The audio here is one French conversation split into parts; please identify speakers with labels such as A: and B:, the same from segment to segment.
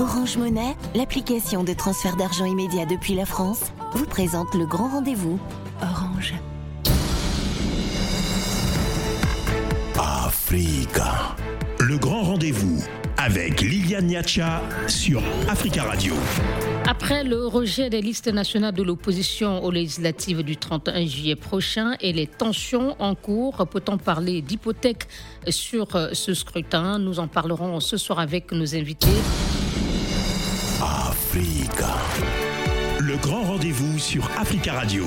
A: Orange Monnaie, l'application de transfert d'argent immédiat depuis la France, vous présente le grand rendez-vous. Orange.
B: Africa. Le grand rendez-vous avec Liliane Niacha sur Africa Radio.
C: Après le rejet des listes nationales de l'opposition aux législatives du 31 juillet prochain et les tensions en cours, peut-on parler d'hypothèque sur ce scrutin? Nous en parlerons ce soir avec nos invités.
B: Africa. Le grand rendez-vous sur Africa Radio.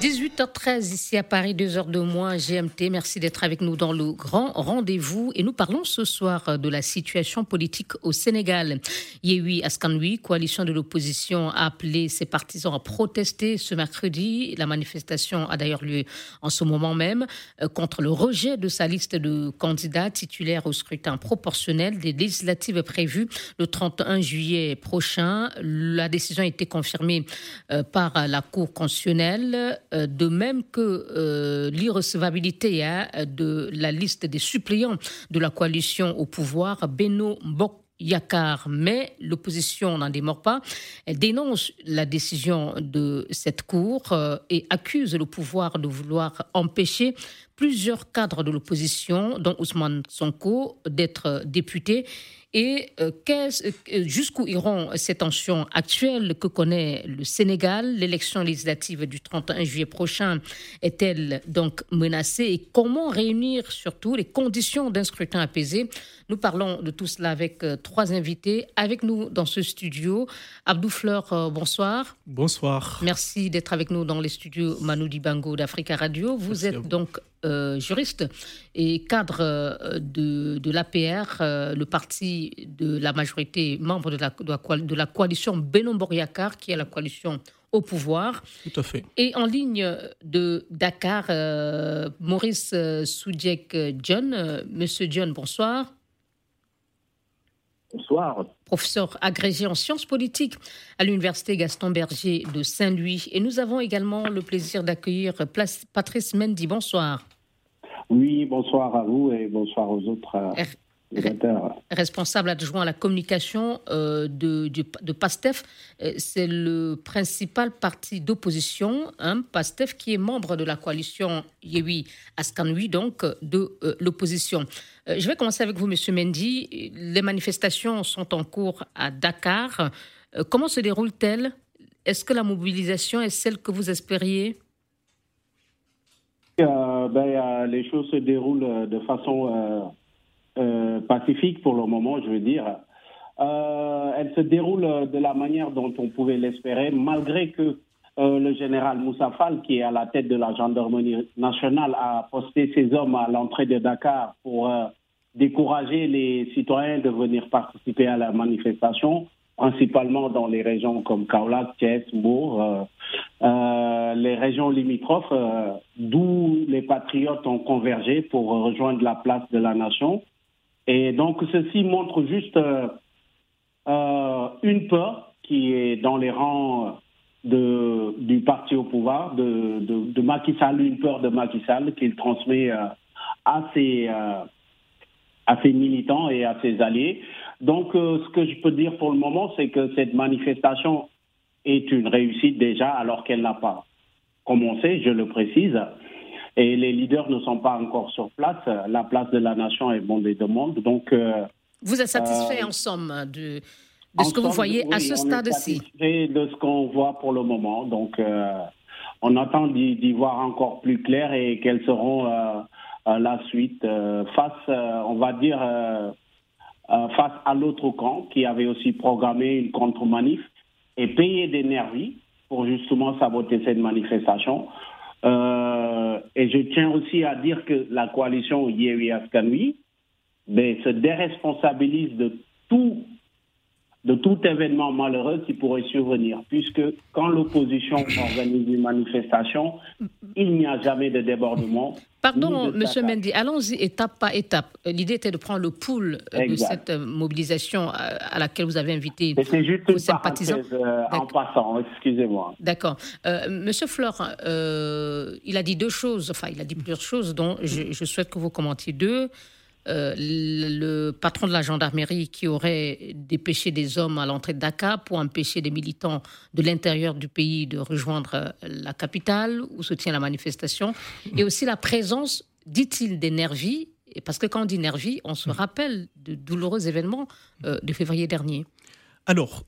C: 18h13 ici à Paris, 2 heures de moins GMT. Merci d'être avec nous dans le grand rendez-vous. Et nous parlons ce soir de la situation politique au Sénégal. Yehui Askanui, coalition de l'opposition, a appelé ses partisans à protester ce mercredi. La manifestation a d'ailleurs lieu en ce moment même euh, contre le rejet de sa liste de candidats titulaires au scrutin proportionnel des législatives prévues le 31 juillet prochain. La décision a été confirmée euh, par la Cour constitutionnelle. Euh, de même que euh, l'irrecevabilité hein, de la liste des suppléants de la coalition au pouvoir, Beno Mbok Yakar, mais l'opposition n'en démord pas. Elle dénonce la décision de cette Cour euh, et accuse le pouvoir de vouloir empêcher plusieurs cadres de l'opposition, dont Ousmane Sonko, d'être député et euh, euh, jusqu'où iront ces tensions actuelles que connaît le Sénégal? L'élection législative du 31 juillet prochain est-elle donc menacée? Et comment réunir surtout les conditions d'un scrutin apaisé? Nous parlons de tout cela avec euh, trois invités. Avec nous dans ce studio, Abdou Fleur, bonsoir.
D: Bonsoir.
C: Merci d'être avec nous dans les studios Manu Dibango d'Africa Radio. Vous êtes donc euh, juriste et cadre euh, de, de l'APR, euh, le parti de la majorité, membre de la, de la, coalition Benon Boriakar, qui est la coalition au pouvoir.
D: Tout à fait.
C: Et en ligne de Dakar, Maurice Soudjek John. Monsieur John, bonsoir.
E: Bonsoir.
C: Professeur agrégé en sciences politiques à l'Université Gaston Berger de Saint-Louis. Et nous avons également le plaisir d'accueillir Patrice Mendy. Bonsoir.
E: Oui, bonsoir à vous et bonsoir aux autres.
C: Responsable adjoint à la communication euh, de, de, PASTEF. Euh, c'est le principal parti d'opposition, hein, PASTEF, qui est membre de la coalition Yewi Askanui, donc de euh, l'opposition. je vais commencer avec vous, Monsieur Mendy. Les manifestations sont en cours à Dakar. comment se déroule-t-elle? Est-ce que la mobilisation est celle que vous espériez?
E: Ben, Les choses se déroulent de façon euh, pacifique pour le moment, je veux dire. Euh, elle se déroule de la manière dont on pouvait l'espérer, malgré que euh, le général Moussa Fall, qui est à la tête de la gendarmerie nationale, a posté ses hommes à l'entrée de Dakar pour décourager les citoyens de venir participer à la manifestation, principalement dans les régions comme Kaolack, Thiès, Bourg, les régions limitrophes, d'où les patriotes ont convergé pour rejoindre la place de la nation. Et donc, ceci montre juste euh, euh, une peur qui est dans les rangs du parti au pouvoir, de, Macky Sall, une peur de Macky Sall qu'il transmet euh, à ses militants et à ses alliés. Donc, ce que je peux dire pour le moment, c'est que cette manifestation est une réussite déjà, alors qu'elle n'a pas commencé, je le précise et les leaders ne sont pas encore sur place. La place de la nation est bondée de monde. Donc, euh,
C: vous êtes satisfait en somme de, de ce que vous voyez à ce stade-ci?
E: De ce qu'on voit pour le moment. Donc, euh, on attend d'y voir encore plus clair et quelles seront euh, la suite face, on va dire, face à l'autre camp qui avait aussi programmé une contre-manif et payé des nervis pour justement saboter cette manifestation. Euh, et je tiens aussi à dire que la coalition Yewi Askanui ben, se déresponsabilise de tout de tout événement malheureux qui pourrait survenir, puisque quand l'opposition organise une manifestation, il n'y a jamais de débordement.
C: Pardon, Monsieur Mendy, allons-y étape par étape. L'idée était de prendre le pool de cette mobilisation à laquelle vous avez invité
E: C'est juste une sympathisants. Euh, en passant, excusez-moi.
C: D'accord. Euh, Monsieur Fleur, euh, il a dit deux choses, enfin, il a dit plusieurs choses dont je, je souhaite que vous commentiez deux. Euh, le patron de la gendarmerie qui aurait dépêché des hommes à l'entrée de Dakar pour empêcher des militants de l'intérieur du pays de rejoindre euh, la capitale où se tient la manifestation, et aussi la présence, dit-il, des nervis, parce que quand on dit nervis, on se rappelle de douloureux événements euh, de février dernier.
D: Alors,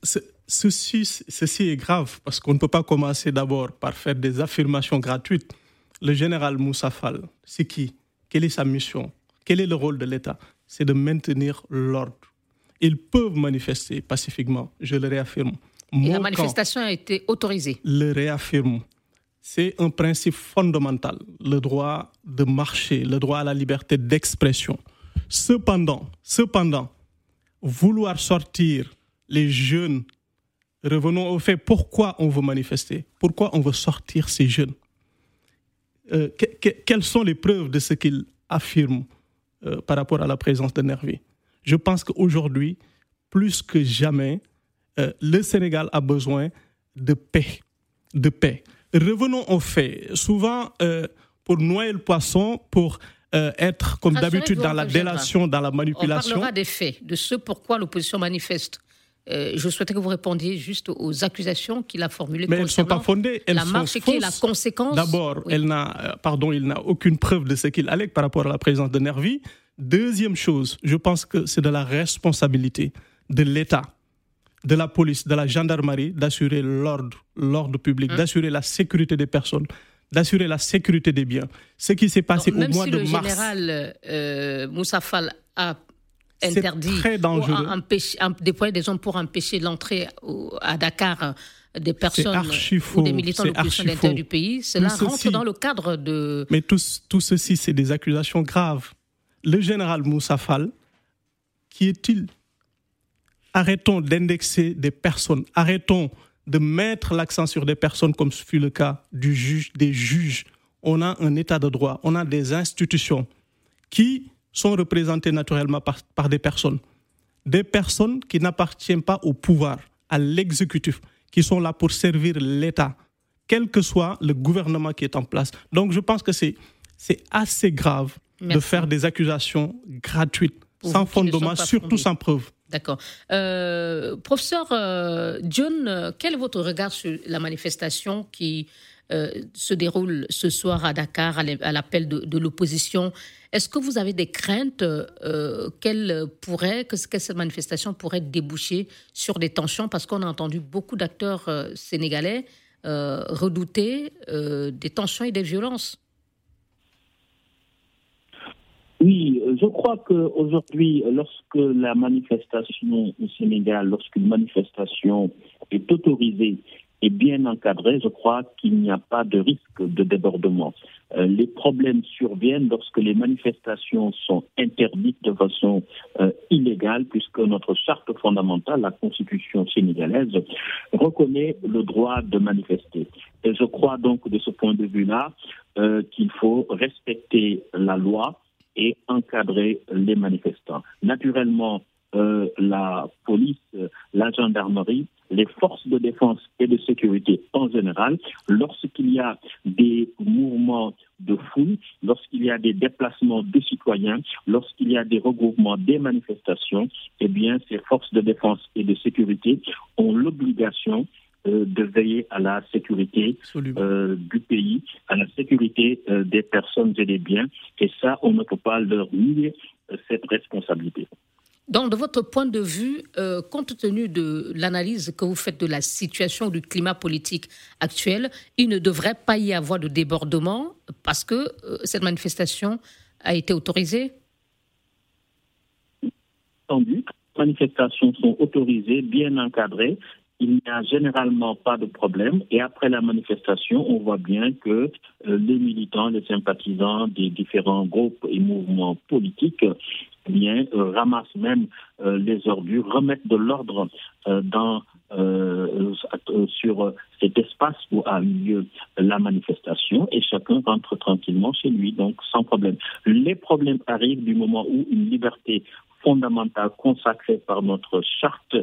D: ceci, ceci est grave parce qu'on ne peut pas commencer d'abord par faire des affirmations gratuites. Le général Moussa Fall, c'est qui? Quelle est sa mission? Quel est le rôle de l'État? C'est de maintenir l'ordre. Ils peuvent manifester pacifiquement, je le réaffirme.
C: Et la manifestation a été autorisée.
D: Le réaffirme. C'est un principe fondamental, le droit de marcher, le droit à la liberté d'expression. Cependant, cependant, vouloir sortir les jeunes, revenons au fait, pourquoi on veut manifester? Pourquoi on veut sortir ces jeunes? Euh, Quelles sont les preuves de ce qu'ils affirment euh, par rapport à la présence de Nervé. Je pense qu'aujourd'hui, plus que jamais, euh, le Sénégal a besoin de paix. De paix. Revenons aux faits. Souvent, euh, pour noyer le poisson, pour être, comme d'habitude, dans la délation, dans la manipulation.
C: On parlera des faits, de ce pourquoi l'opposition manifeste. Je souhaitais que vous répondiez juste aux accusations qu'il a formulées.
D: Mais elles ne sont pas fondées. Elles
C: la marche qui est la conséquence.
D: D'abord, elle n'a, pardon, il n'a aucune preuve de ce qu'il allègue par rapport à la présence de Nervi. Deuxième chose, je pense que c'est de la responsabilité de l'État, de la police, de la gendarmerie d'assurer l'ordre, l'ordre public, hein? d'assurer la sécurité des personnes, d'assurer la sécurité des biens. Ce qui s'est passé au mois de mars.
C: Le général euh, Moussa Fall a interdit
D: très dangereux.
C: déployer des hommes pour empêcher l'entrée à Dakar des personnes ou des militants de l'opposition l'intérieur du pays. Cela rentre dans le cadre de...
D: Mais tout, tout ceci, c'est des accusations graves le général Moussa Fall, qui est-il? Arrêtons d'indexer des personnes, arrêtons de mettre l'accent sur des personnes comme ce fut le cas du juge, des juges. On a un état de droit, on a des institutions qui sont représentées naturellement par, par des personnes. Des personnes qui n'appartiennent pas au pouvoir, à l'exécutif, qui sont là pour servir l'État, quel que soit le gouvernement qui est en place. Donc je pense que c'est assez grave de faire des accusations gratuites, sans fondement, surtout sans preuve.
C: D'accord. Euh, professeur euh, John, quel est votre regard sur la manifestation qui euh, se déroule ce soir à Dakar à l'appel de, l'opposition Est-ce que vous avez des craintes qu'elle pourrait, que, que, cette manifestation pourrait déboucher sur des tensions? Parce qu'on a entendu beaucoup d'acteurs sénégalais redouter des tensions et des violences.
F: Oui, je crois qu'aujourd'hui, lorsque la manifestation au Sénégal, lorsqu'une manifestation est autorisée et bien encadrée, je crois qu'il n'y a pas de risque de débordement. Euh, les problèmes surviennent lorsque les manifestations sont interdites de façon euh, illégale, puisque notre charte fondamentale, la Constitution sénégalaise, reconnaît le droit de manifester. Et je crois donc de ce point de vue-là euh, qu'il faut respecter la loi et encadrer les manifestants. Naturellement, la police, la gendarmerie, les forces de défense et de sécurité en général, lorsqu'il y a des mouvements de foule, lorsqu'il y a des déplacements de citoyens, lorsqu'il y a des regroupements, des manifestations, eh bien, ces forces de défense et de sécurité ont l'obligation euh, de veiller à la sécurité euh, du pays, à la sécurité euh, des personnes et des biens. Et ça, on ne peut pas leur nier cette responsabilité.
C: Donc, de votre point de vue, compte tenu de l'analyse que vous faites de la situation du climat politique actuel, il ne devrait pas y avoir de débordement parce que cette manifestation a été autorisée?
F: Les manifestations sont autorisées, bien encadrées, il n'y a généralement pas de problème. Et après la manifestation, on voit bien que euh, les militants, les sympathisants des différents groupes et mouvements politiques bien, euh, ramassent même euh, les ordures, remettent de l'ordre dans sur cet espace où a eu lieu la manifestation et chacun rentre tranquillement chez lui, donc sans problème. Les problèmes arrivent du moment où une liberté fondamentale consacrée par notre charte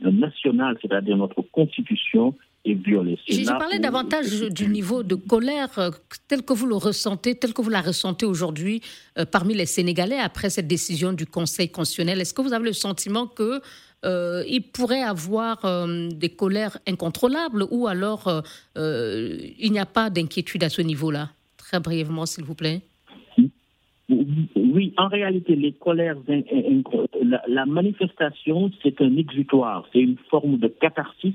F: nationale, c'est-à-dire notre constitution, est violée.
C: J'ai parlé davantage du niveau de colère euh, tel que vous le ressentez, tel que vous la ressentez aujourd'hui euh, parmi les Sénégalais après cette décision du Conseil constitutionnel. Est-ce que vous avez le sentiment que euh, il pourrait avoir des colères incontrôlables ou alors il n'y a pas d'inquiétude à ce niveau-là? Très brièvement, s'il vous plaît.
F: Oui, en réalité, les colères, la, manifestation, c'est un exutoire, c'est une forme de catharsis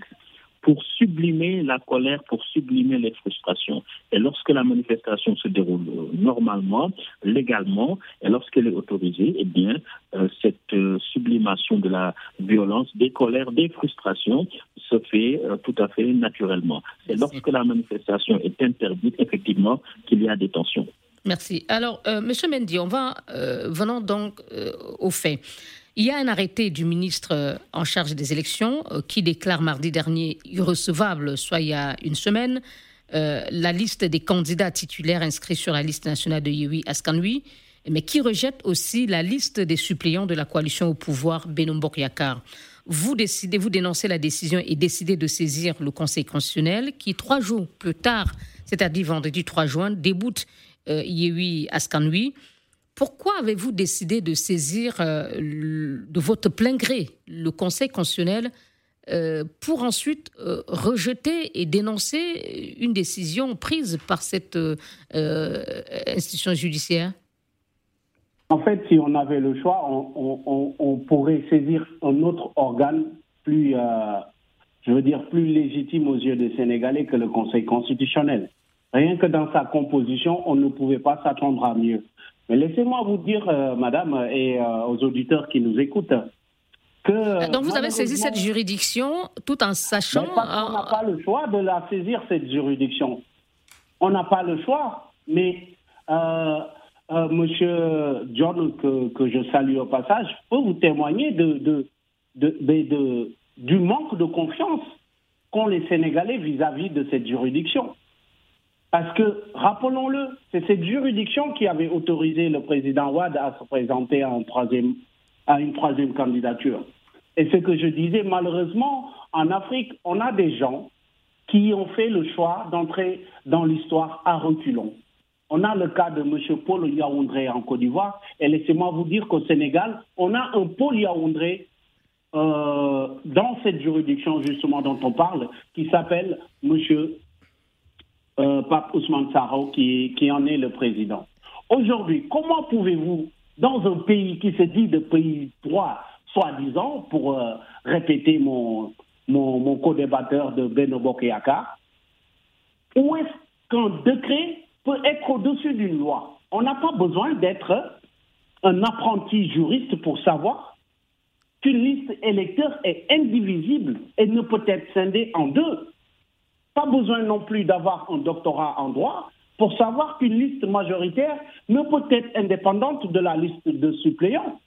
F: pour sublimer la colère, pour sublimer les frustrations. Et lorsque la manifestation se déroule normalement, légalement, et lorsqu'elle est autorisée, eh bien, euh, cette euh, sublimation de la violence, des colères, des frustrations se fait euh, tout à fait naturellement. C'est lorsque la manifestation est interdite, effectivement, qu'il y a des tensions.
C: Merci. Alors, euh, Monsieur Mendy, on va euh, venons donc euh, au fait. Il y a un arrêté du ministre en charge des élections qui déclare mardi dernier irrecevable, soit il y a une semaine, la liste des candidats titulaires inscrits sur la liste nationale de Yewi Askanui, mais qui rejette aussi la liste des suppléants de la coalition au pouvoir Benombok Yakar. Vous décidez, vous dénoncez la décision et décidez de saisir le Conseil constitutionnel qui, trois jours plus tard, c'est-à-dire vendredi 3 juin, déboute euh, Askanui. Pourquoi avez-vous décidé de saisir euh, de votre plein gré le Conseil constitutionnel euh, pour ensuite rejeter et dénoncer une décision prise par cette institution judiciaire?
E: En fait, si on avait le choix, on, pourrait saisir un autre organe plus, je veux dire, plus légitime aux yeux des Sénégalais que le Conseil constitutionnel. Rien que dans sa composition, on ne pouvait pas s'attendre à mieux. Mais laissez-moi vous dire, euh, madame, et euh, aux auditeurs qui nous écoutent, que. Euh,
C: donc vous avez saisi cette juridiction tout en sachant.
E: on n'a pas le choix de la saisir, cette juridiction. On n'a pas le choix, mais. Monsieur John, que, je salue au passage, peut vous témoigner de, de, du manque de confiance qu'ont les Sénégalais vis à -vis de cette juridiction. Parce que, rappelons-le, c'est cette juridiction qui avait autorisé le président Ouad à se présenter à, troisième, une troisième candidature. Et ce que je disais, malheureusement, en Afrique, on a des gens qui ont fait le choix d'entrer dans l'histoire à reculons. On a le cas de M. Paul Yaoundré en Côte d'Ivoire. Et laissez-moi vous dire qu'au Sénégal, on a un Paul Yaoundré euh, dans cette juridiction justement dont on parle, qui s'appelle M. Euh, Pape Ousmane Sarro qui, en est le président. Aujourd'hui, comment pouvez-vous, dans un pays qui se dit de pays droit, soi-disant, pour euh, répéter mon, co-débatteur de Beno Bokeyaka, où est-ce qu'un décret peut être au-dessus d'une loi? On n'a pas besoin d'être un apprenti juriste pour savoir qu'une liste électeur est indivisible et ne peut être scindée en deux. Pas besoin non plus d'avoir un doctorat en droit pour savoir qu'une liste majoritaire ne peut être indépendante de la liste de suppléants.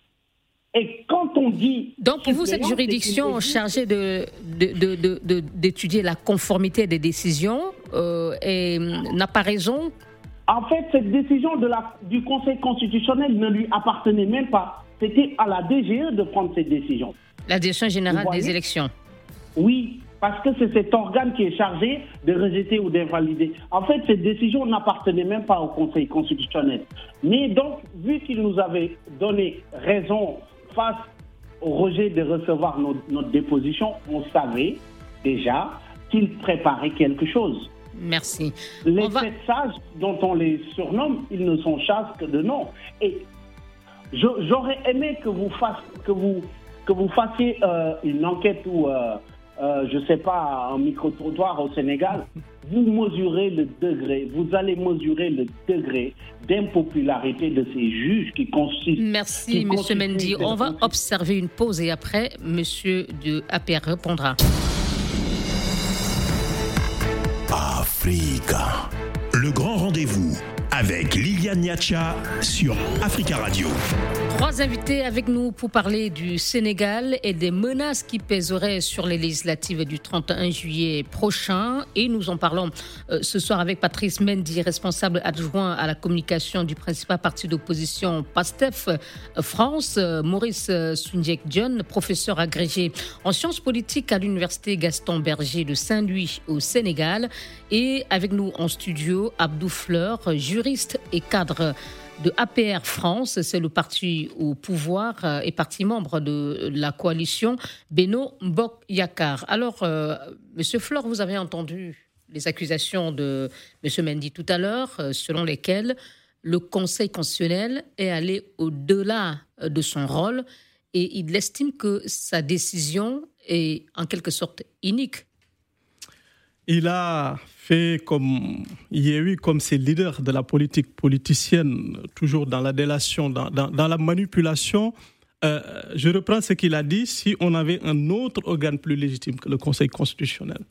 E: Et quand on dit...
C: Donc pour vous, cette juridiction chargée d'étudier de, la conformité des décisions euh, n'a pas raison?
E: En fait, cette décision de la, du Conseil constitutionnel ne lui appartenait même pas. C'était à la DGE de prendre cette décision.
C: La Direction générale des élections
E: Oui, parce que c'est cet organe qui est chargé de rejeter ou d'invalider. En fait, cette décision n'appartenait même pas au Conseil constitutionnel. Mais donc, vu qu'il nous avait donné raison face au rejet de recevoir notre, déposition, on savait déjà qu'il préparait quelque chose.
C: Merci.
E: Les sept sages dont on les surnomme, ils ne sont chasses que de nom. Et j'aurais aimé que vous, que vous, que vous fassiez euh, une enquête ou... Euh, euh, je ne sais pas, un micro-trottoir au Sénégal, vous mesurez le degré, vous allez mesurer le degré d'impopularité de ces juges qui consistent.
C: Merci, M. Mendy. On va observer une pause et après, M. de APR répondra.
B: Africa, le grand rendez-vous avec Liliane Niacha sur Africa Radio.
C: Trois invités avec nous pour parler du Sénégal et des menaces qui pèseraient sur les législatives du 31 juillet prochain. Et nous en parlons euh, ce soir avec Patrice Mendy, responsable adjoint à la communication du principal parti d'opposition PASTEF euh, France, euh, Maurice Sunjek John, professeur agrégé en sciences politiques à l'université Gaston Berger de Saint-Louis au Sénégal. Et avec nous en studio, Abdou Fleur, juriste et cadre de APR France, c'est le parti au pouvoir euh, et parti membre de la coalition Beno Mbok Yakar. Alors, euh, Monsieur Fleur, vous avez entendu les accusations de Monsieur Mendy tout à l'heure, euh, selon lesquelles le Conseil constitutionnel est allé au-delà de son rôle et il estime que sa décision est en quelque sorte unique.
D: Il a fait comme il y a eu comme ses leaders de la politique politicienne, toujours dans la délation, dans, dans, la manipulation. Euh, je reprends ce qu'il a dit. Si on avait un autre organe plus légitime que le Conseil constitutionnel,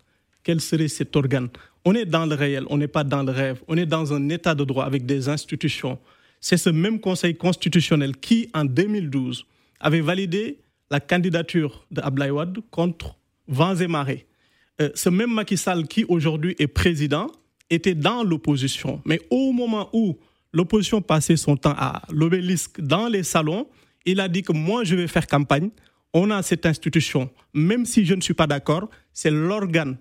D: quel serait cet organe? On est dans le réel, on n'est pas dans le rêve. On est dans un état de droit avec des institutions. C'est ce même Conseil constitutionnel qui, en 2012, avait validé la candidature de Wade contre vents et marées. Euh, ce même Macky Sall qui aujourd'hui est président était dans l'opposition. Mais au moment où l'opposition passait son temps à l'obélisque dans les salons, il a dit que moi je vais faire campagne. On a cette institution, même si je ne suis pas d'accord, c'est l'organe,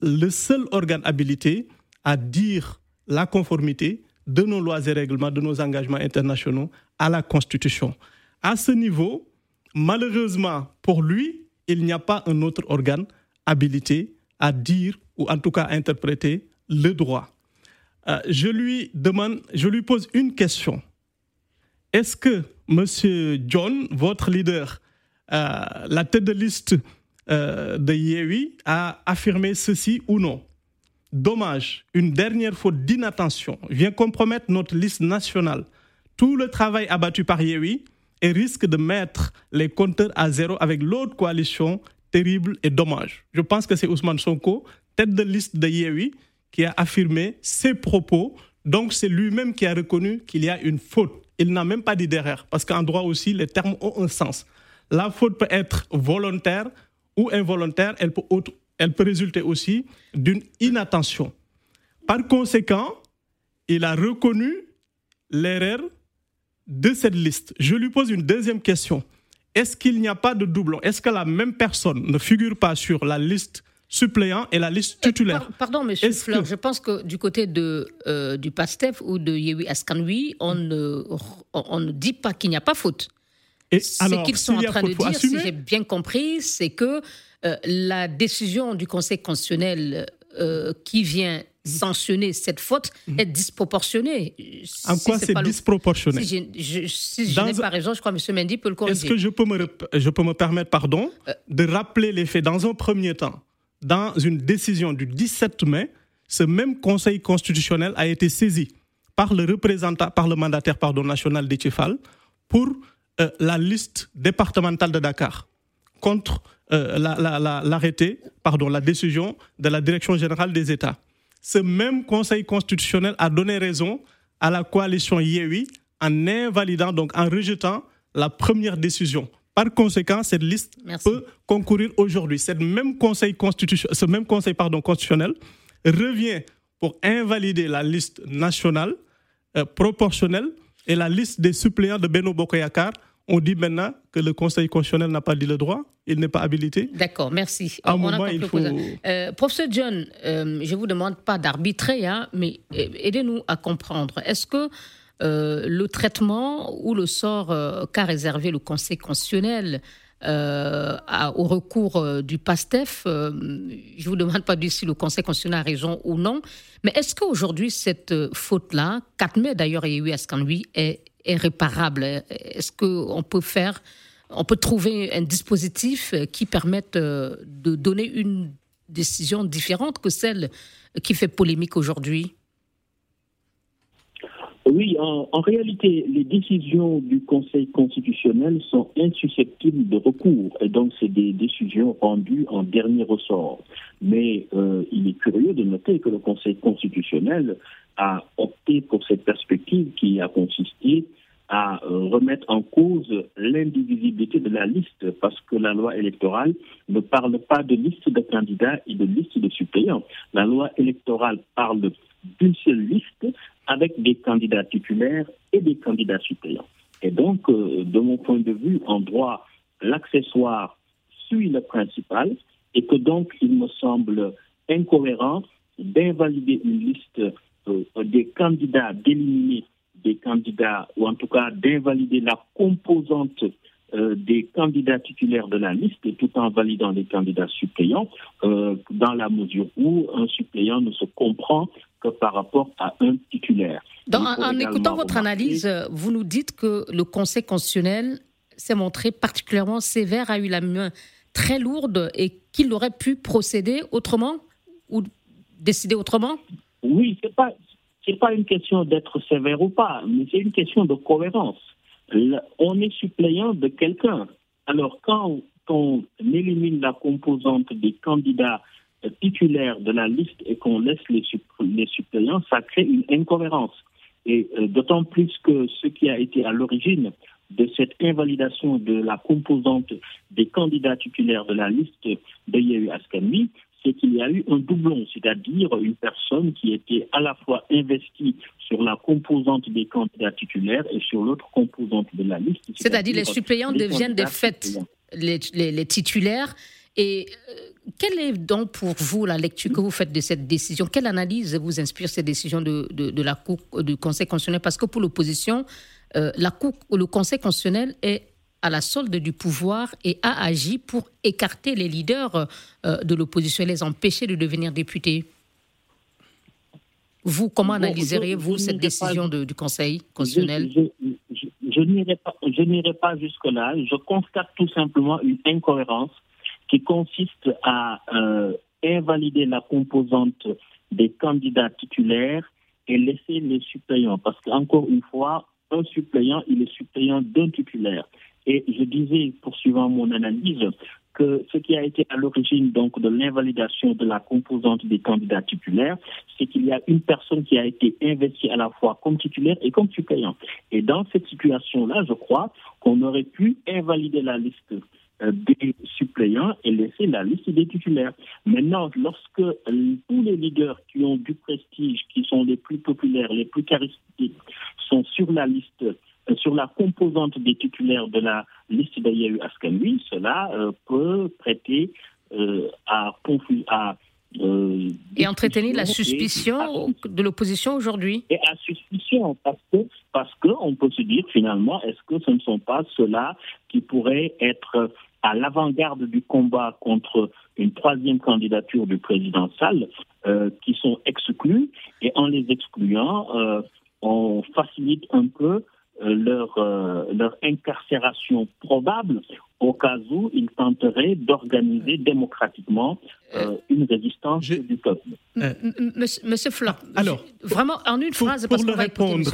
D: le seul organe habilité à dire la conformité de nos lois et règlements, de nos engagements internationaux à la Constitution. À ce niveau, malheureusement pour lui, il n'y a pas un autre organe habilité à dire ou en tout cas à interpréter le droit. Euh, je lui demande, je lui pose une question. Est-ce que Monsieur John, votre leader, euh, la tête de liste euh, de Yewi, a affirmé ceci ou non? Dommage, une dernière faute d'inattention vient compromettre notre liste nationale. Tout le travail abattu par Yewi et risque de mettre les compteurs à zéro avec l'autre coalition terrible et dommage. Je pense que c'est Ousmane Sonko, tête de liste de Yewi, qui a affirmé ses propos. Donc c'est lui-même qui a reconnu qu'il y a une faute. Il n'a même pas dit derrière, parce qu'en droit aussi, les termes ont un sens. La faute peut être volontaire ou involontaire, elle peut, elle peut résulter aussi d'une inattention. Par conséquent, il a reconnu l'erreur de cette liste. Je lui pose une deuxième question est-ce qu'il n'y a pas de doublon? Est-ce que la même personne ne figure pas sur la liste suppléant et la liste euh, titulaire?
C: pardon, monsieur Fleur, je pense que du côté de, euh, du PASTEF ou de Yewi Askanwi, on ne, on ne dit pas qu'il n'y a pas faute. Et Ce qu'ils sont en train de dire, si j'ai bien compris, c'est que euh, la décision du Conseil constitutionnel qui vient sanctionner cette faute mhm. est disproportionnée.
D: En quoi c'est disproportionné?
C: Si je, n'ai pas raison, je crois que M. Mendy peut le corriger.
D: Est-ce que je peux me, je peux me permettre, pardon, euh. de rappeler les faits Dans un premier temps, dans une décision du 17 mai, ce même Conseil constitutionnel a été saisi par le représentant, par le mandataire pardon, national d'Etchefal pour euh, la liste départementale de Dakar contre euh, l'arrêté, pardon, la décision de la Direction générale des États ce même Conseil constitutionnel a donné raison à la coalition Yewi en invalidant, donc en rejetant la première décision. Par conséquent, cette liste peut concourir aujourd'hui. même conseil ce même conseil pardon, constitutionnel revient pour invalider la liste nationale euh, proportionnelle et la liste des suppléants de Beno Bokoyakar on dit maintenant que le Conseil constitutionnel n'a pas dit le droit, il n'est pas habilité.
C: D'accord, merci. Euh, professeur John, euh, je ne vous demande pas d'arbitrer, hein, mais euh, aidez-nous à comprendre. Est-ce que le traitement ou le sort qu'a réservé le Conseil constitutionnel au recours du PASTEF, je ne vous demande pas si le Conseil constitutionnel a raison ou non, mais est-ce qu'aujourd'hui, cette faute-là, 4 mai d'ailleurs, il y a eu à lui, est est réparable Est-ce qu'on peut faire, on peut trouver un dispositif qui permette euh, de donner une décision différente que celle qui fait polémique aujourd'hui?
F: Oui, en, réalité, les décisions du Conseil constitutionnel sont insusceptibles de recours et donc c'est des décisions rendues en dernier ressort. Mais euh, il est curieux de noter que le Conseil constitutionnel a opté pour cette perspective qui a consisté à euh, remettre en cause l'indivisibilité de la liste parce que la loi électorale ne parle pas de liste de candidats et de liste de suppléants. La loi électorale parle d'une seule liste avec des candidats titulaires et des candidats suppléants. Et donc, euh, de mon point de vue, en droit, l'accessoire suit le principal et que donc il me semble incohérent d'invalider une liste des candidats, d'éliminer des candidats, ou en tout cas d'invalider la composante euh, des candidats titulaires de la liste tout en validant les candidats suppléants, euh, dans la mesure où un suppléant ne se comprend que par rapport à un titulaire.
C: en écoutant votre analyse, vous nous dites que le Conseil constitutionnel s'est montré particulièrement sévère, a eu la main très lourde et qu'il aurait pu procéder autrement ou décider autrement?
F: Oui, ce n'est pas, pas une question d'être sévère ou pas, mais c'est une question de cohérence. on est suppléant de quelqu'un. Alors, quand on élimine la composante des candidats titulaires de la liste et qu'on laisse les, suppléants, ça crée une incohérence. Et euh, d'autant plus que ce qui a été à l'origine de cette invalidation de la composante des candidats titulaires de la liste de Yehu Askanui, c'est qu'il y a eu un doublon, c'est-à-dire une personne qui était à la fois investie sur la composante des candidats titulaires et sur l'autre composante de la liste.
C: C'est-à-dire les suppléants deviennent des faits les, titulaires. Et euh, quelle est donc pour vous la lecture que vous faites de cette décision? Quelle analyse vous inspire cette décision de, de la Cour du Conseil constitutionnel? Parce que pour l'opposition, euh, la cour, le Conseil constitutionnel est à la solde du pouvoir et a agi pour écarter les leaders euh, de l'opposition et les empêcher de devenir députés. Vous, comment analyseriez-vous cette décision du Conseil constitutionnel?
F: Je, n'irai pas, jusque-là. Je constate tout simplement une incohérence qui consiste à euh, invalider la composante des candidats titulaires et laisser les suppléants. Parce qu'encore une fois, un suppléant, il est suppléant d'un titulaire. Et je disais, poursuivant mon analyse, que ce qui a été à l'origine donc de l'invalidation de la composante des candidats titulaires, c'est qu'il y a une personne qui a été investie à la fois comme titulaire et comme suppléant. Et dans cette situation-là, je crois qu'on aurait pu invalider la liste euh, des suppléants et laisser la liste des titulaires. Maintenant, lorsque euh, tous les leaders qui ont du prestige, qui sont les plus populaires, les plus charismatiques, sont sur la liste, sur la composante des titulaires de la liste d'Ayahu Askanui, cela peut prêter à, à
C: et entretenir la suspicion de l'opposition aujourd'hui.
F: Et à suspicion, parce que parce qu'on peut se dire finalement, est-ce que ce ne sont pas ceux-là qui pourraient être à l'avant-garde du combat contre une troisième candidature du président Sall, euh, qui sont exclus, et en les excluant, euh, on facilite un peu euh, leur, leur incarcération probable au cas où ils tenteraient d'organiser démocratiquement une résistance du peuple.
C: Monsieur Flor, alors, vraiment en une phrase,
D: pour, le répondre,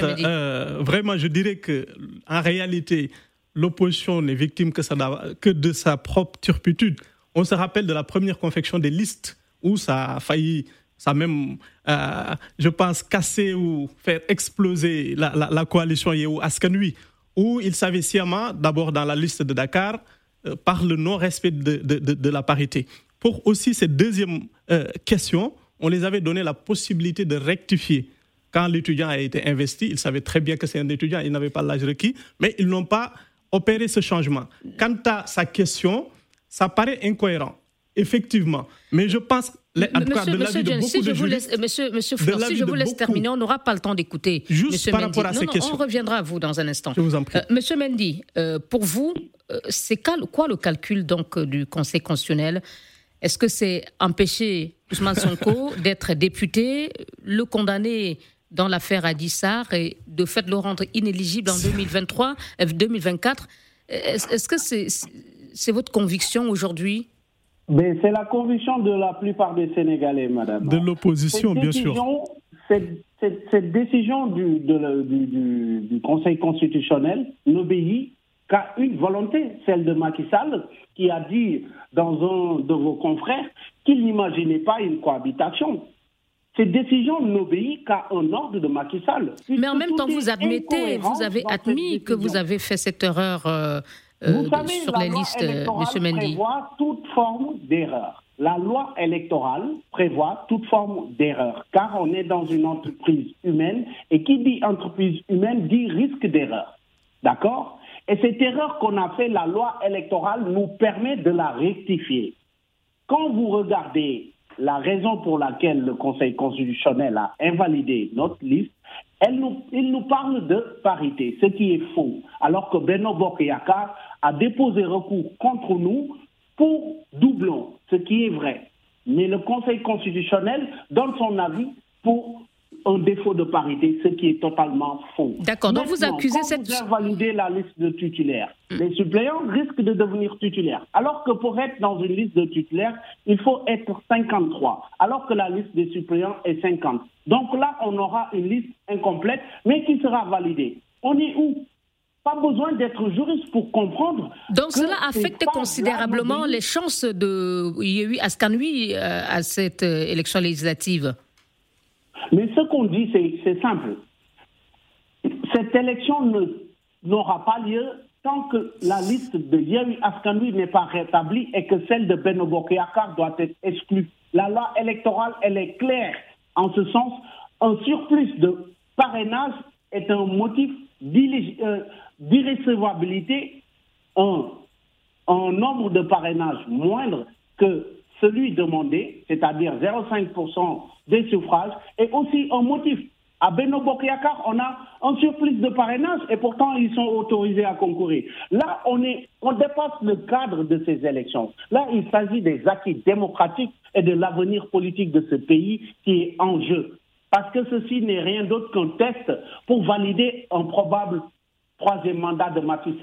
D: vraiment, je dirais que en réalité, l'opposition n'est victime que, ça, que de sa propre turpitude. On se rappelle de la première confection des listes où ça a failli, ça a même, euh, je pense, casser ou faire exploser la, la, coalition Yéhou Askanui, où il savait sciemment, d'abord dans la liste de Dakar, euh, par le non-respect de, de, la parité. Pour aussi cette deuxième euh, question, on les avait donné la possibilité de rectifier. Quand l'étudiant a été investi, il savait très bien que c'est un étudiant, il n'avait pas l'âge requis, mais ils n'ont pas opérer ce changement. Quant à sa question, ça paraît incohérent, effectivement. Mais je pense,
C: en tout cas, de de si. Monsieur, monsieur Fleur, je vous laisse terminer, on n'aura pas le temps d'écouter.
D: Juste
C: monsieur
D: par rapport à ces questions.
C: On reviendra à vous dans un instant.
D: Je vous en prie. Euh,
C: monsieur Mendy, euh, pour vous, euh, c'est quoi le calcul donc, du Conseil constitutionnel? Est-ce que c'est empêcher Ousmane Sonko d'être député, le condamner dans l'affaire Adissar et de fait le rendre inéligible en 2023, 2024. Euh, est-ce que c'est votre conviction aujourd'hui?
E: C'est la conviction de la plupart des Sénégalais, madame.
D: De l'opposition, bien sûr.
E: Cette, décision du, du, Conseil constitutionnel n'obéit qu'à une volonté, celle de Macky Sall, qui a dit dans un de vos confrères qu'il n'imaginait pas une cohabitation cette décision n'obéit qu'à un ordre de Macky Sall.
C: Mais en même temps, vous admettez, vous avez admis que vous avez fait cette erreur euh, euh, sur la, liste, M. Mendy.
E: prévoit toute forme d'erreur. La loi électorale prévoit toute forme d'erreur, car on est dans une entreprise humaine, et qui dit entreprise humaine dit risque d'erreur. D'accord? Et cette erreur qu'on a fait, la loi électorale nous permet de la rectifier. Quand vous regardez la raison pour laquelle le Conseil constitutionnel a invalidé notre liste, elle nous, il nous parle de parité, ce qui est faux, alors que Beno Bokeyaka a déposé recours contre nous pour doublon, ce qui est vrai. Mais le Conseil constitutionnel donne son avis pour un défaut de parité, ce qui est totalement faux.
C: D'accord, donc vous accusez
E: quand
C: cette...
E: Vous invalidez la liste de titulaires. Hmm. Les suppléants risquent de devenir titulaires. Alors que pour être dans une liste de titulaires, il faut être 53, alors que la liste des suppléants est 50. Donc là, on aura une liste incomplète, mais qui sera validée. On est où? Pas besoin d'être juriste pour comprendre.
C: Donc cela affecte considérablement les chances de Yehui Askanui euh, à cette euh, élection législative.
E: Mais ce qu'on dit, c'est simple. Cette élection n'aura pas lieu tant que la liste de Yeri Askanui n'est pas rétablie et que celle de Beno Akar doit être exclue. La loi électorale, elle est claire. En ce sens, un surplus de parrainage est un motif euh, d'irrécevabilité. Un, un nombre de parrainage moindre que celui demandé, c'est-à-dire 0,5% des suffrages, est aussi un motif. À Beno Bokyakar, on a un surplus de parrainage et pourtant ils sont autorisés à concourir. Là, on, on dépasse le cadre de ces élections. Là, il s'agit des acquis démocratiques et de l'avenir politique de ce pays qui est en jeu. Parce que ceci n'est rien d'autre qu'un test pour valider un probable troisième mandat de Macky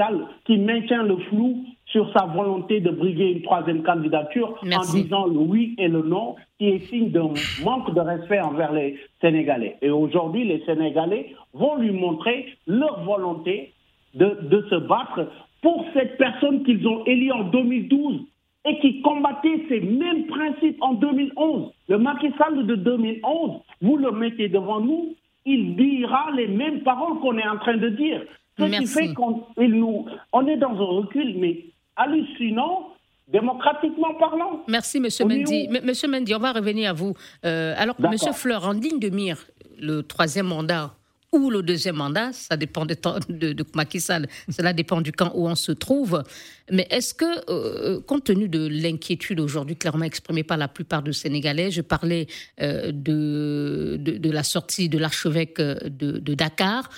E: qui maintient le flou sur sa volonté de briguer une troisième candidature en disant le oui et le non, qui est signe d'un manque de respect envers les Sénégalais. Et aujourd'hui, les Sénégalais vont lui montrer leur volonté de, de se battre pour cette personne qu'ils ont élue en 2012 et qui combattait ces mêmes principes en 2011. Le Macky Sall de 2011, vous le mettez devant nous, il dira les mêmes paroles qu'on est en train de dire. Ce qui fait qu'on nous, on est dans un recul, mais hallucinant démocratiquement parlant.
C: Merci, M. Mendy. Monsieur Mendy, on va revenir à vous. Euh, alors, M. Fleur, en ligne de mire, le troisième mandat ou le deuxième mandat, ça dépend de, de, de Macky Sall, cela dépend du camp où on se trouve. Mais est-ce que, euh, compte tenu de l'inquiétude aujourd'hui clairement exprimée par la plupart des Sénégalais, je parlais euh, de, de, la sortie de l'archevêque de, Dakar,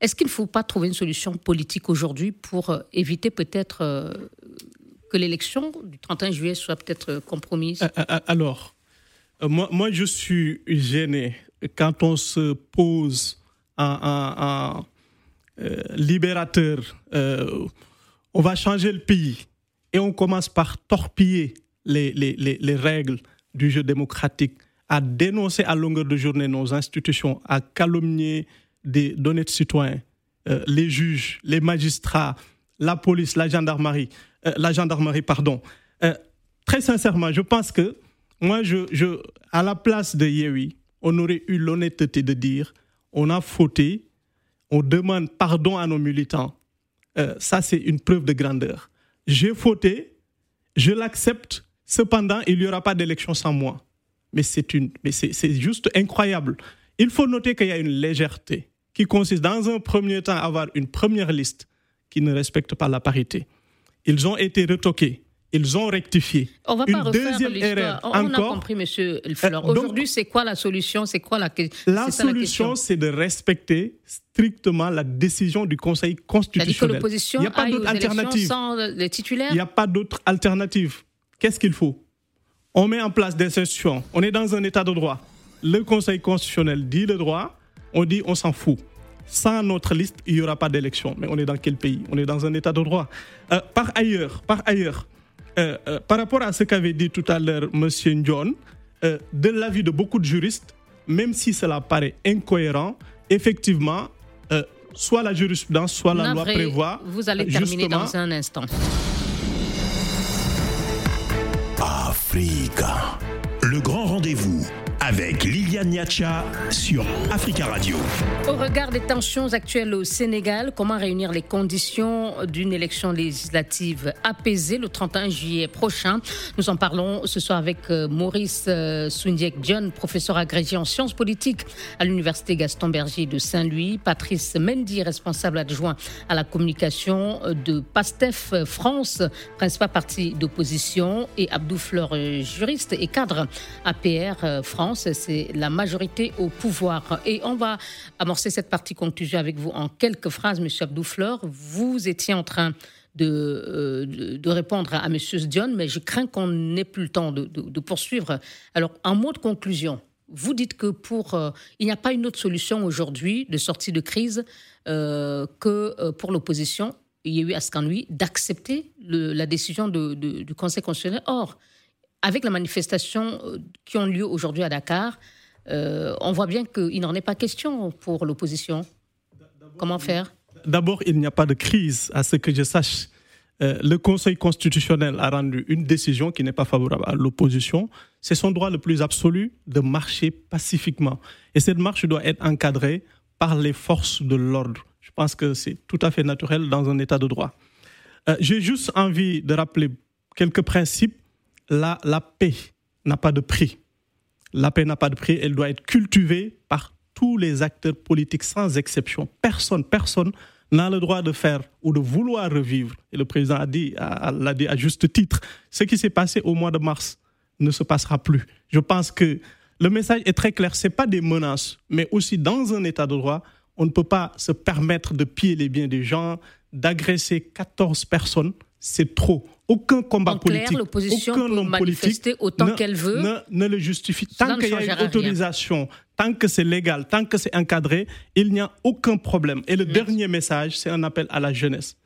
C: est-ce qu'il ne faut pas trouver une solution politique aujourd'hui pour éviter peut-être que l'élection du 31 juillet soit peut-être compromise?
D: Alors, moi, moi, je suis gêné quand on se pose euh, libérateur, euh, on va changer le pays et on commence par torpiller les, les, les, règles du jeu démocratique, à dénoncer à longueur de journée nos institutions, à calomnier d'honnêtes citoyens, euh, les juges, les magistrats, la police, la gendarmerie, la gendarmerie, pardon. très sincèrement, je pense que moi, je, je, à la place de Yewi, on aurait eu l'honnêteté de dire on a fauté, on demande pardon à nos militants. Euh, ça, c'est une preuve de grandeur. J'ai fauté, je l'accepte, cependant, il n'y aura pas d'élection sans moi. Mais c'est juste incroyable. Il faut noter qu'il y a une légèreté qui consiste dans un premier temps à avoir une première liste qui ne respecte pas la parité. Ils ont été retoqués. Ils ont rectifié.
C: On va pas deuxième erreur. On, a compris, monsieur Fleur. Euh, Aujourd'hui, c'est quoi la solution? C'est quoi la,
D: la solution C'est de respecter strictement la décision du Conseil constitutionnel.
C: l'opposition Il n'y a pas d'autre alternative. Sans les titulaires?
D: Il n'y a pas d'autre alternative. Qu'est-ce qu'il faut? On met en place des institutions. On est dans un état de droit. Le Conseil constitutionnel dit le droit. On dit on s'en fout. Sans notre liste, il n'y aura pas d'élection. Mais on est dans quel pays? On est dans un état de droit. Euh, par ailleurs, par ailleurs, euh, euh, par rapport à ce qu'avait dit tout à l'heure M. John, euh, de l'avis de beaucoup de juristes, même si cela paraît incohérent, effectivement, soit la jurisprudence, soit la loi prévoit.
C: Vous allez terminer dans un instant.
B: Africa, le grand rendez-vous avec Liliane Niacha sur Africa Radio.
C: Au regard des tensions actuelles au Sénégal, comment réunir les conditions d'une élection législative apaisée le 31 juillet prochain? Nous en parlons ce soir avec euh, Maurice euh, Soundiek John, professeur agrégé en sciences politiques à l'Université Gaston Berger de Saint-Louis, Patrice Mendy, responsable adjoint à la communication de PASTEF France, principal parti d'opposition, et Abdou Fleur, euh, juriste et cadre APR France c'est la majorité au pouvoir. Et on va amorcer cette partie conclusion avec vous en quelques phrases, Monsieur Abdoufleur. Vous étiez en train de, euh, de, répondre à, M. Dion, mais je crains qu'on n'ait plus le temps de, poursuivre. Alors, en mot de conclusion, vous dites que pour euh, il n'y a pas une autre solution aujourd'hui de sortie de crise euh, que pour l'opposition. Il y a eu à ce d'accepter la décision du Conseil constitutionnel. Or, avec les manifestations euh, qui ont lieu aujourd'hui à Dakar, euh, on voit bien qu'il n'en est pas question pour l'opposition. Comment faire?
D: D'abord, il n'y a pas de crise, à ce que je sache. Euh, le Conseil constitutionnel a rendu une décision qui n'est pas favorable à l'opposition. C'est son droit le plus absolu de marcher pacifiquement. Et cette marche doit être encadrée par les forces de l'ordre. Je pense que c'est tout à fait naturel dans un état de droit. J'ai juste envie de rappeler quelques principes la, paix n'a pas de prix. La paix n'a pas de prix, elle doit être cultivée par tous les acteurs politiques sans exception. Personne, personne n'a le droit de faire ou de vouloir revivre. Et le président a dit, l'a dit à juste titre, ce qui s'est passé au mois de mars ne se passera plus. Je pense que le message est très clair. Ce pas des menaces, mais aussi dans un état de droit, on ne peut pas se permettre de piller les biens des gens, d'agresser 14 personnes c'est trop. Aucun combat politique, aucun homme politique
C: autant qu'elle veut.
D: Ne, le justifie. Tant qu'il y a une autorisation, tant que c'est légal, tant que c'est encadré, il n'y a aucun problème. Et le dernier message, c'est un appel à la jeunesse.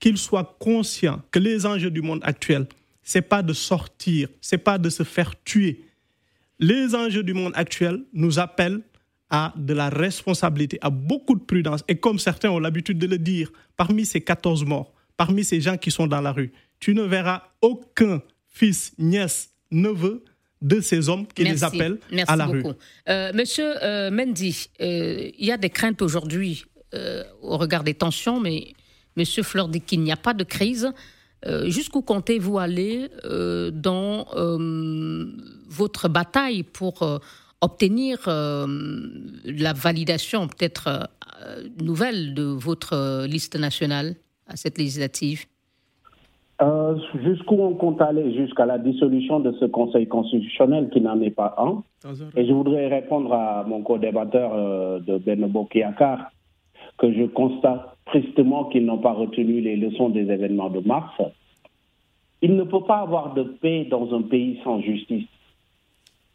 D: Qu'ils soient conscients que les enjeux du monde actuel, c'est pas de sortir, c'est pas de se faire tuer. Les enjeux du monde actuel nous appellent à de la responsabilité, à beaucoup de prudence. Et comme certains ont l'habitude de le dire, parmi ces 14 morts, parmi ces gens qui sont dans la rue, tu ne verras aucun fils, nièce, neveu de ces hommes qui les appellent à la
C: beaucoup.
D: rue.
C: Euh, monsieur euh, Mendy, euh, il y a des craintes aujourd'hui au regard des tensions, mais Monsieur Fleur dit qu'il n'y a pas de crise. Jusqu'où comptez-vous aller dans votre bataille pour obtenir la validation peut-être nouvelle de votre liste nationale? À cette législative?
E: Euh, Jusqu'où on compte aller? Jusqu'à la dissolution de ce Conseil constitutionnel qui n'en est pas un. Et je voudrais répondre à mon co-débatteur euh, de Benobo Kiakar que je constate tristement qu'ils n'ont pas retenu les leçons des événements de mars. Il ne peut pas avoir de paix dans un pays sans justice.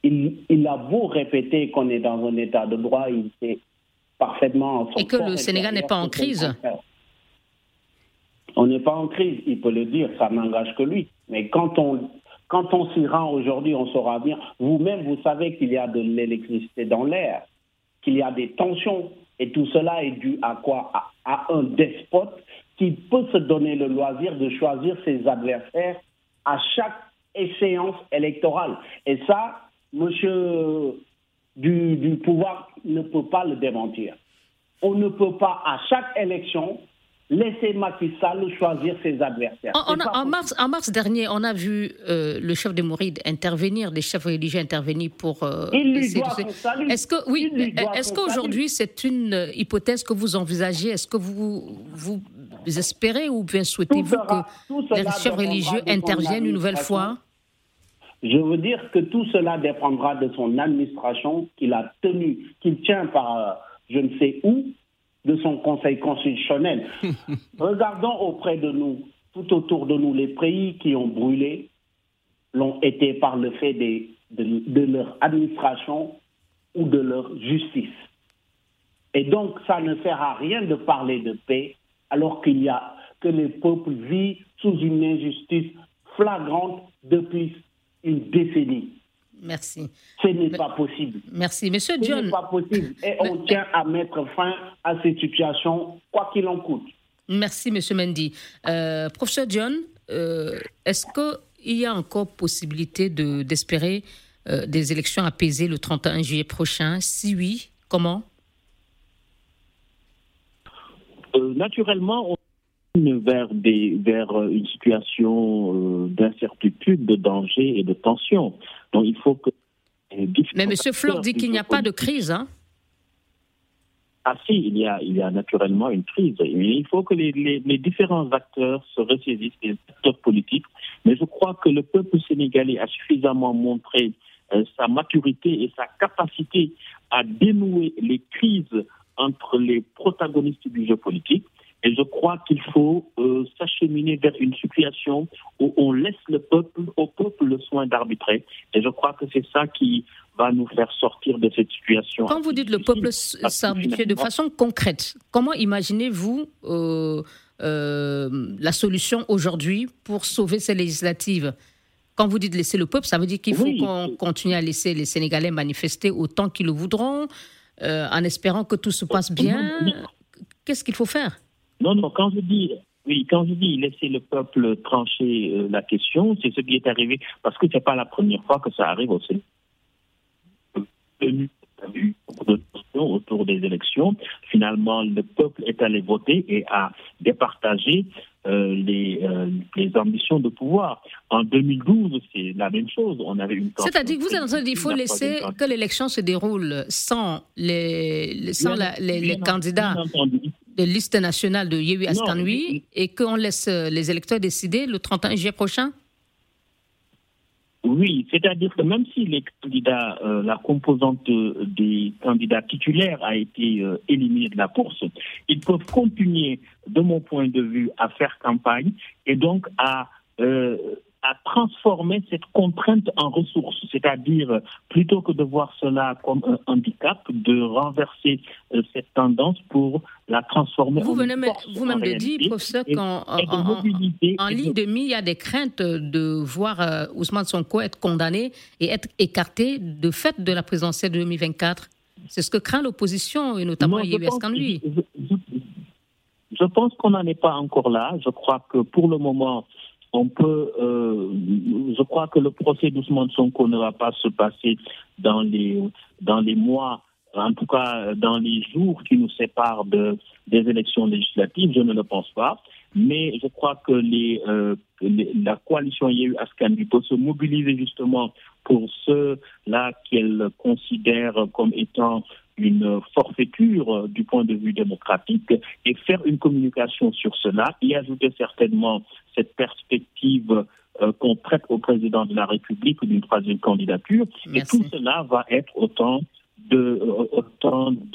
E: Il, il a beau répéter qu'on est dans un état de droit, il sait parfaitement...
C: Et que le Sénégal n'est pas en crise
E: on n'est pas en crise, il peut le dire, ça n'engage que lui. Mais quand on, quand on s'y rend aujourd'hui, on saura bien. Vous-même, vous savez qu'il y a de l'électricité dans l'air, qu'il y a des tensions. Et tout cela est dû à quoi? À, un despote qui peut se donner le loisir de choisir ses adversaires à chaque échéance électorale. Et ça, monsieur du, du pouvoir ne peut pas le démentir. On ne peut pas, à chaque élection, laisser Macky Sall choisir ses adversaires.
C: En, mars, en mars dernier, on a vu euh, le chef de Mouride intervenir, les chefs religieux intervenir pour.
E: Euh, Il lui doit
C: Est-ce que oui, est-ce qu'aujourd'hui c'est une euh, hypothèse que vous envisagez? Est-ce que vous vous espérez ou bien souhaitez-vous que les chefs religieux interviennent une nouvelle fois?
E: je veux dire que tout cela dépendra de son administration qu'il a tenue, qu'il tient par je ne sais où, de son Conseil constitutionnel. Regardons auprès de nous, tout autour de nous, les pays qui ont brûlé l'ont été par le fait de, de, leur administration ou de leur justice. Et donc, ça ne sert à rien de parler de paix alors qu'il y a que les peuples vivent sous une injustice flagrante depuis une décennie.
C: Merci.
E: Ce n'est pas possible.
C: Merci. Monsieur John.
E: Ce n'est pas possible. Et on tient à mettre fin à cette situation, quoi qu'il en coûte.
C: Merci, Monsieur Mendy. Euh, professeur John, euh, est-ce qu'il y a encore possibilité d'espérer des élections apaisées le 31 juillet prochain? Si oui, comment?
F: Naturellement, on vers, des, vers une situation d'incertitude, de danger et de tension. Donc il faut que...
C: Mais M. Flore dit qu'il n'y a pas de crise. Hein
F: ah si, il y a, il y a naturellement une crise. Il faut que les, les, différents acteurs se ressaisissent, les acteurs politiques. Mais je crois que le peuple sénégalais a suffisamment montré euh, sa maturité et sa capacité à dénouer les crises entre les protagonistes du jeu politique. Et je crois qu'il faut euh, s'acheminer vers une situation où on laisse le peuple, au peuple le soin d'arbitrer. Et je crois que c'est ça qui va nous faire sortir de cette situation.
C: Quand vous dites le peuple s'arbitrer de façon concrète, comment imaginez-vous euh, euh, la solution aujourd'hui pour sauver ces législatives? Quand vous dites laisser le peuple, ça veut dire qu'il faut qu'on continue à laisser les Sénégalais manifester autant qu'ils le voudront, en espérant que tout se passe bien. Qu'est-ce qu'il faut faire?
F: Non, non, quand je dis oui, quand je dis laisser le peuple trancher euh, la question, c'est ce qui est arrivé, parce que ce n'est pas la première fois que ça arrive au Autour des élections. Finalement, le peuple est allé voter et a départagé euh, les, euh, les, ambitions de pouvoir. En 2012, c'est la même chose. On avait une.
C: C'est-à-dire que vous êtes en train de dire qu'il faut laisser que l'élection se déroule sans les, sans les, les candidats de liste nationale de Yehui Askanui et qu'on laisse les électeurs décider le 31 juillet prochain?
F: Oui, c'est-à-dire que même si les candidats, euh, la composante des candidats titulaires a été euh, éliminée de la course, ils peuvent continuer, de mon point de vue, à faire campagne et donc à à transformer cette contrainte en ressource, c'est-à-dire plutôt que de voir cela comme un handicap, de renverser euh, cette tendance pour la transformer
C: vous en venez Vous-même de dire, professeur, qu'en en, ligne de mire, il y a des craintes de voir euh, Ousmane Sonko être condamné et être écarté de fait de la présidentielle de 2024. C'est ce que craint l'opposition, et notamment Yves
F: lui. je pense qu'on n'en est pas encore là. Je crois que pour le moment, on peut, euh, je crois que le procès d'Ousmane Sonko ne va pas se passer dans les, dans les mois, en tout cas dans les jours qui nous séparent de, des élections législatives, je ne le pense pas. Mais je crois que les, euh, la coalition Yehu Askanbi peut se mobiliser justement pour ceux-là qu'elle considère comme étant une forfaiture du point de vue démocratique et faire une communication sur cela y ajouter certainement cette perspective euh, qu'on prête au président de la République d'une troisième candidature. Et tout cela va être euh, autant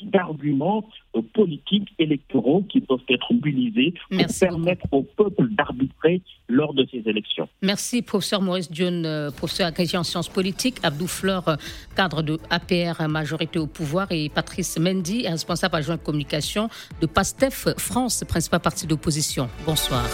F: d'arguments euh, politiques électoraux qui peuvent être mobilisés pour permettre au peuple d'arbitrer lors de ces élections.
C: Merci, professeur Maurice Dion, euh, professeur agrégé en sciences politiques, Abdou Fleur, cadre de APR Majorité au pouvoir, et Patrice Mendy, responsable adjoint de communication de PASTEF France, principal parti d'opposition. Bonsoir.